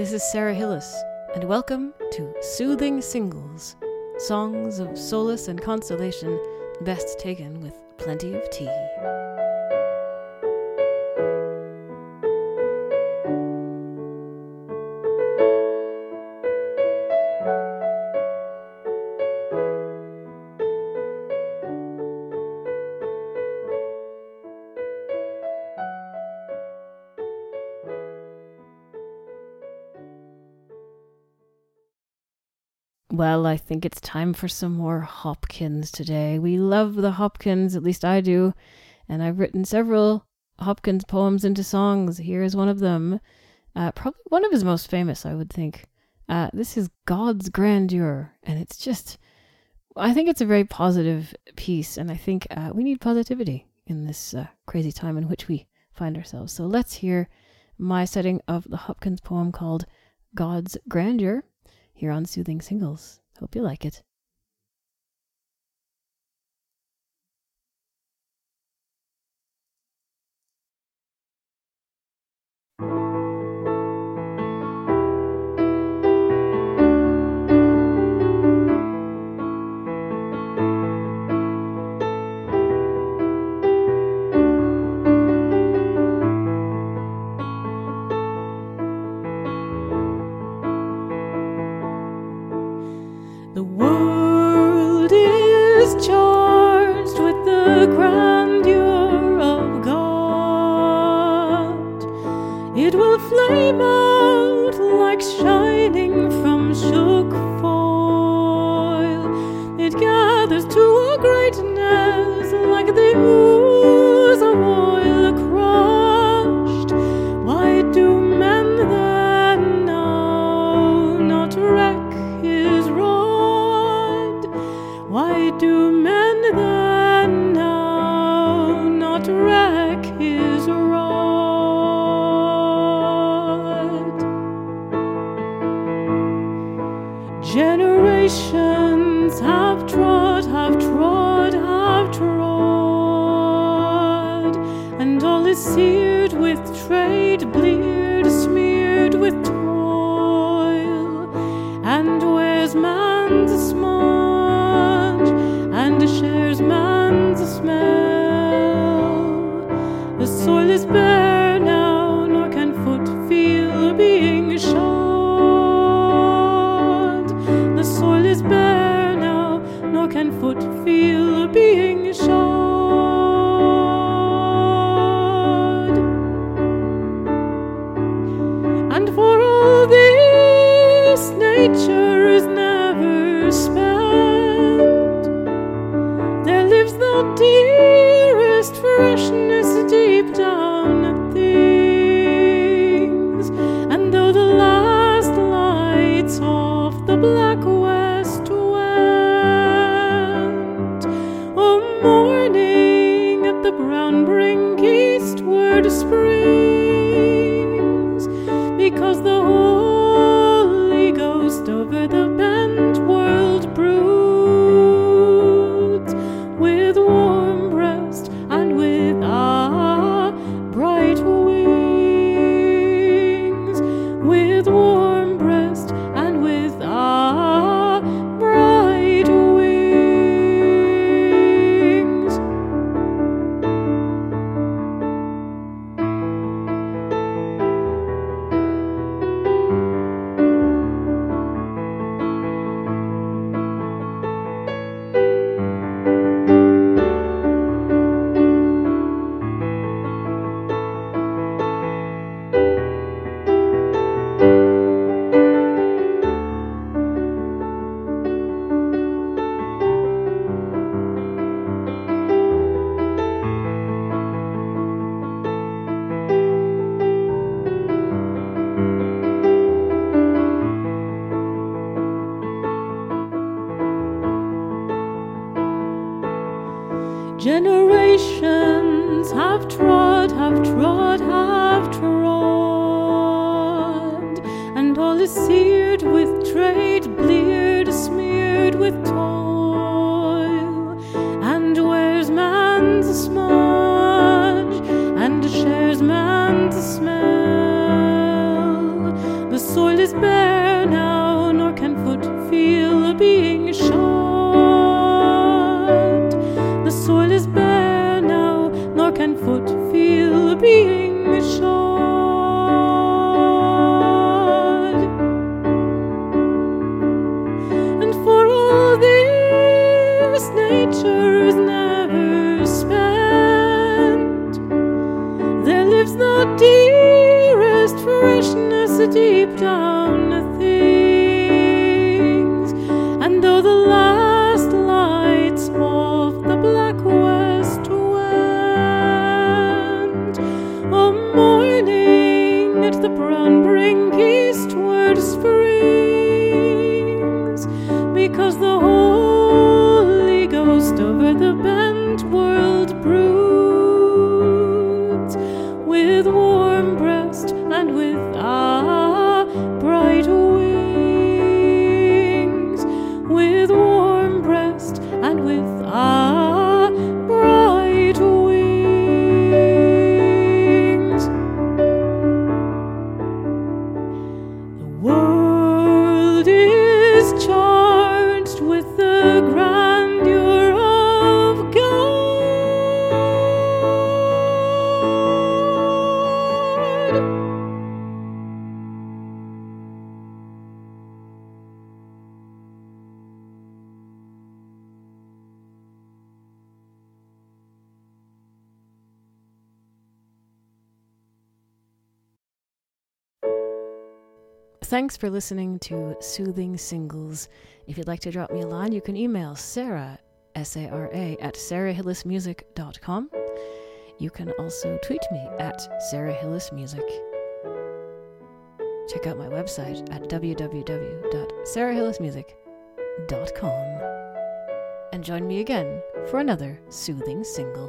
this is Sarah Hillis, and welcome to Soothing Singles Songs of Solace and Consolation, best taken with plenty of tea. Well, I think it's time for some more Hopkins today. We love the Hopkins, at least I do, and I've written several Hopkins poems into songs. Here is one of them. Uh, probably one of his most famous, I would think. Uh, this is God's Grandeur, and it's just, I think it's a very positive piece, and I think uh, we need positivity in this uh, crazy time in which we find ourselves. So let's hear my setting of the Hopkins poem called God's Grandeur here on Soothing Singles. Hope you like it. Flame out like shining from shook foil. Trade, bleared, brink eastward springs, Generations have trod, have trod, have trod, and all is seared with trade, bleared, smeared with toil, this, nature is never spent. There lives the dearest freshness deep down things. And though the last lights of the black west went, a morning at the brown brink eastward springs, because the over the bent Thanks for listening to Soothing Singles. If you'd like to drop me a line, you can email Sarah, S A R A, at sarahhillismusic.com. You can also tweet me at sarahhillismusic. Check out my website at www.sarahhillismusic.com. And join me again for another soothing single.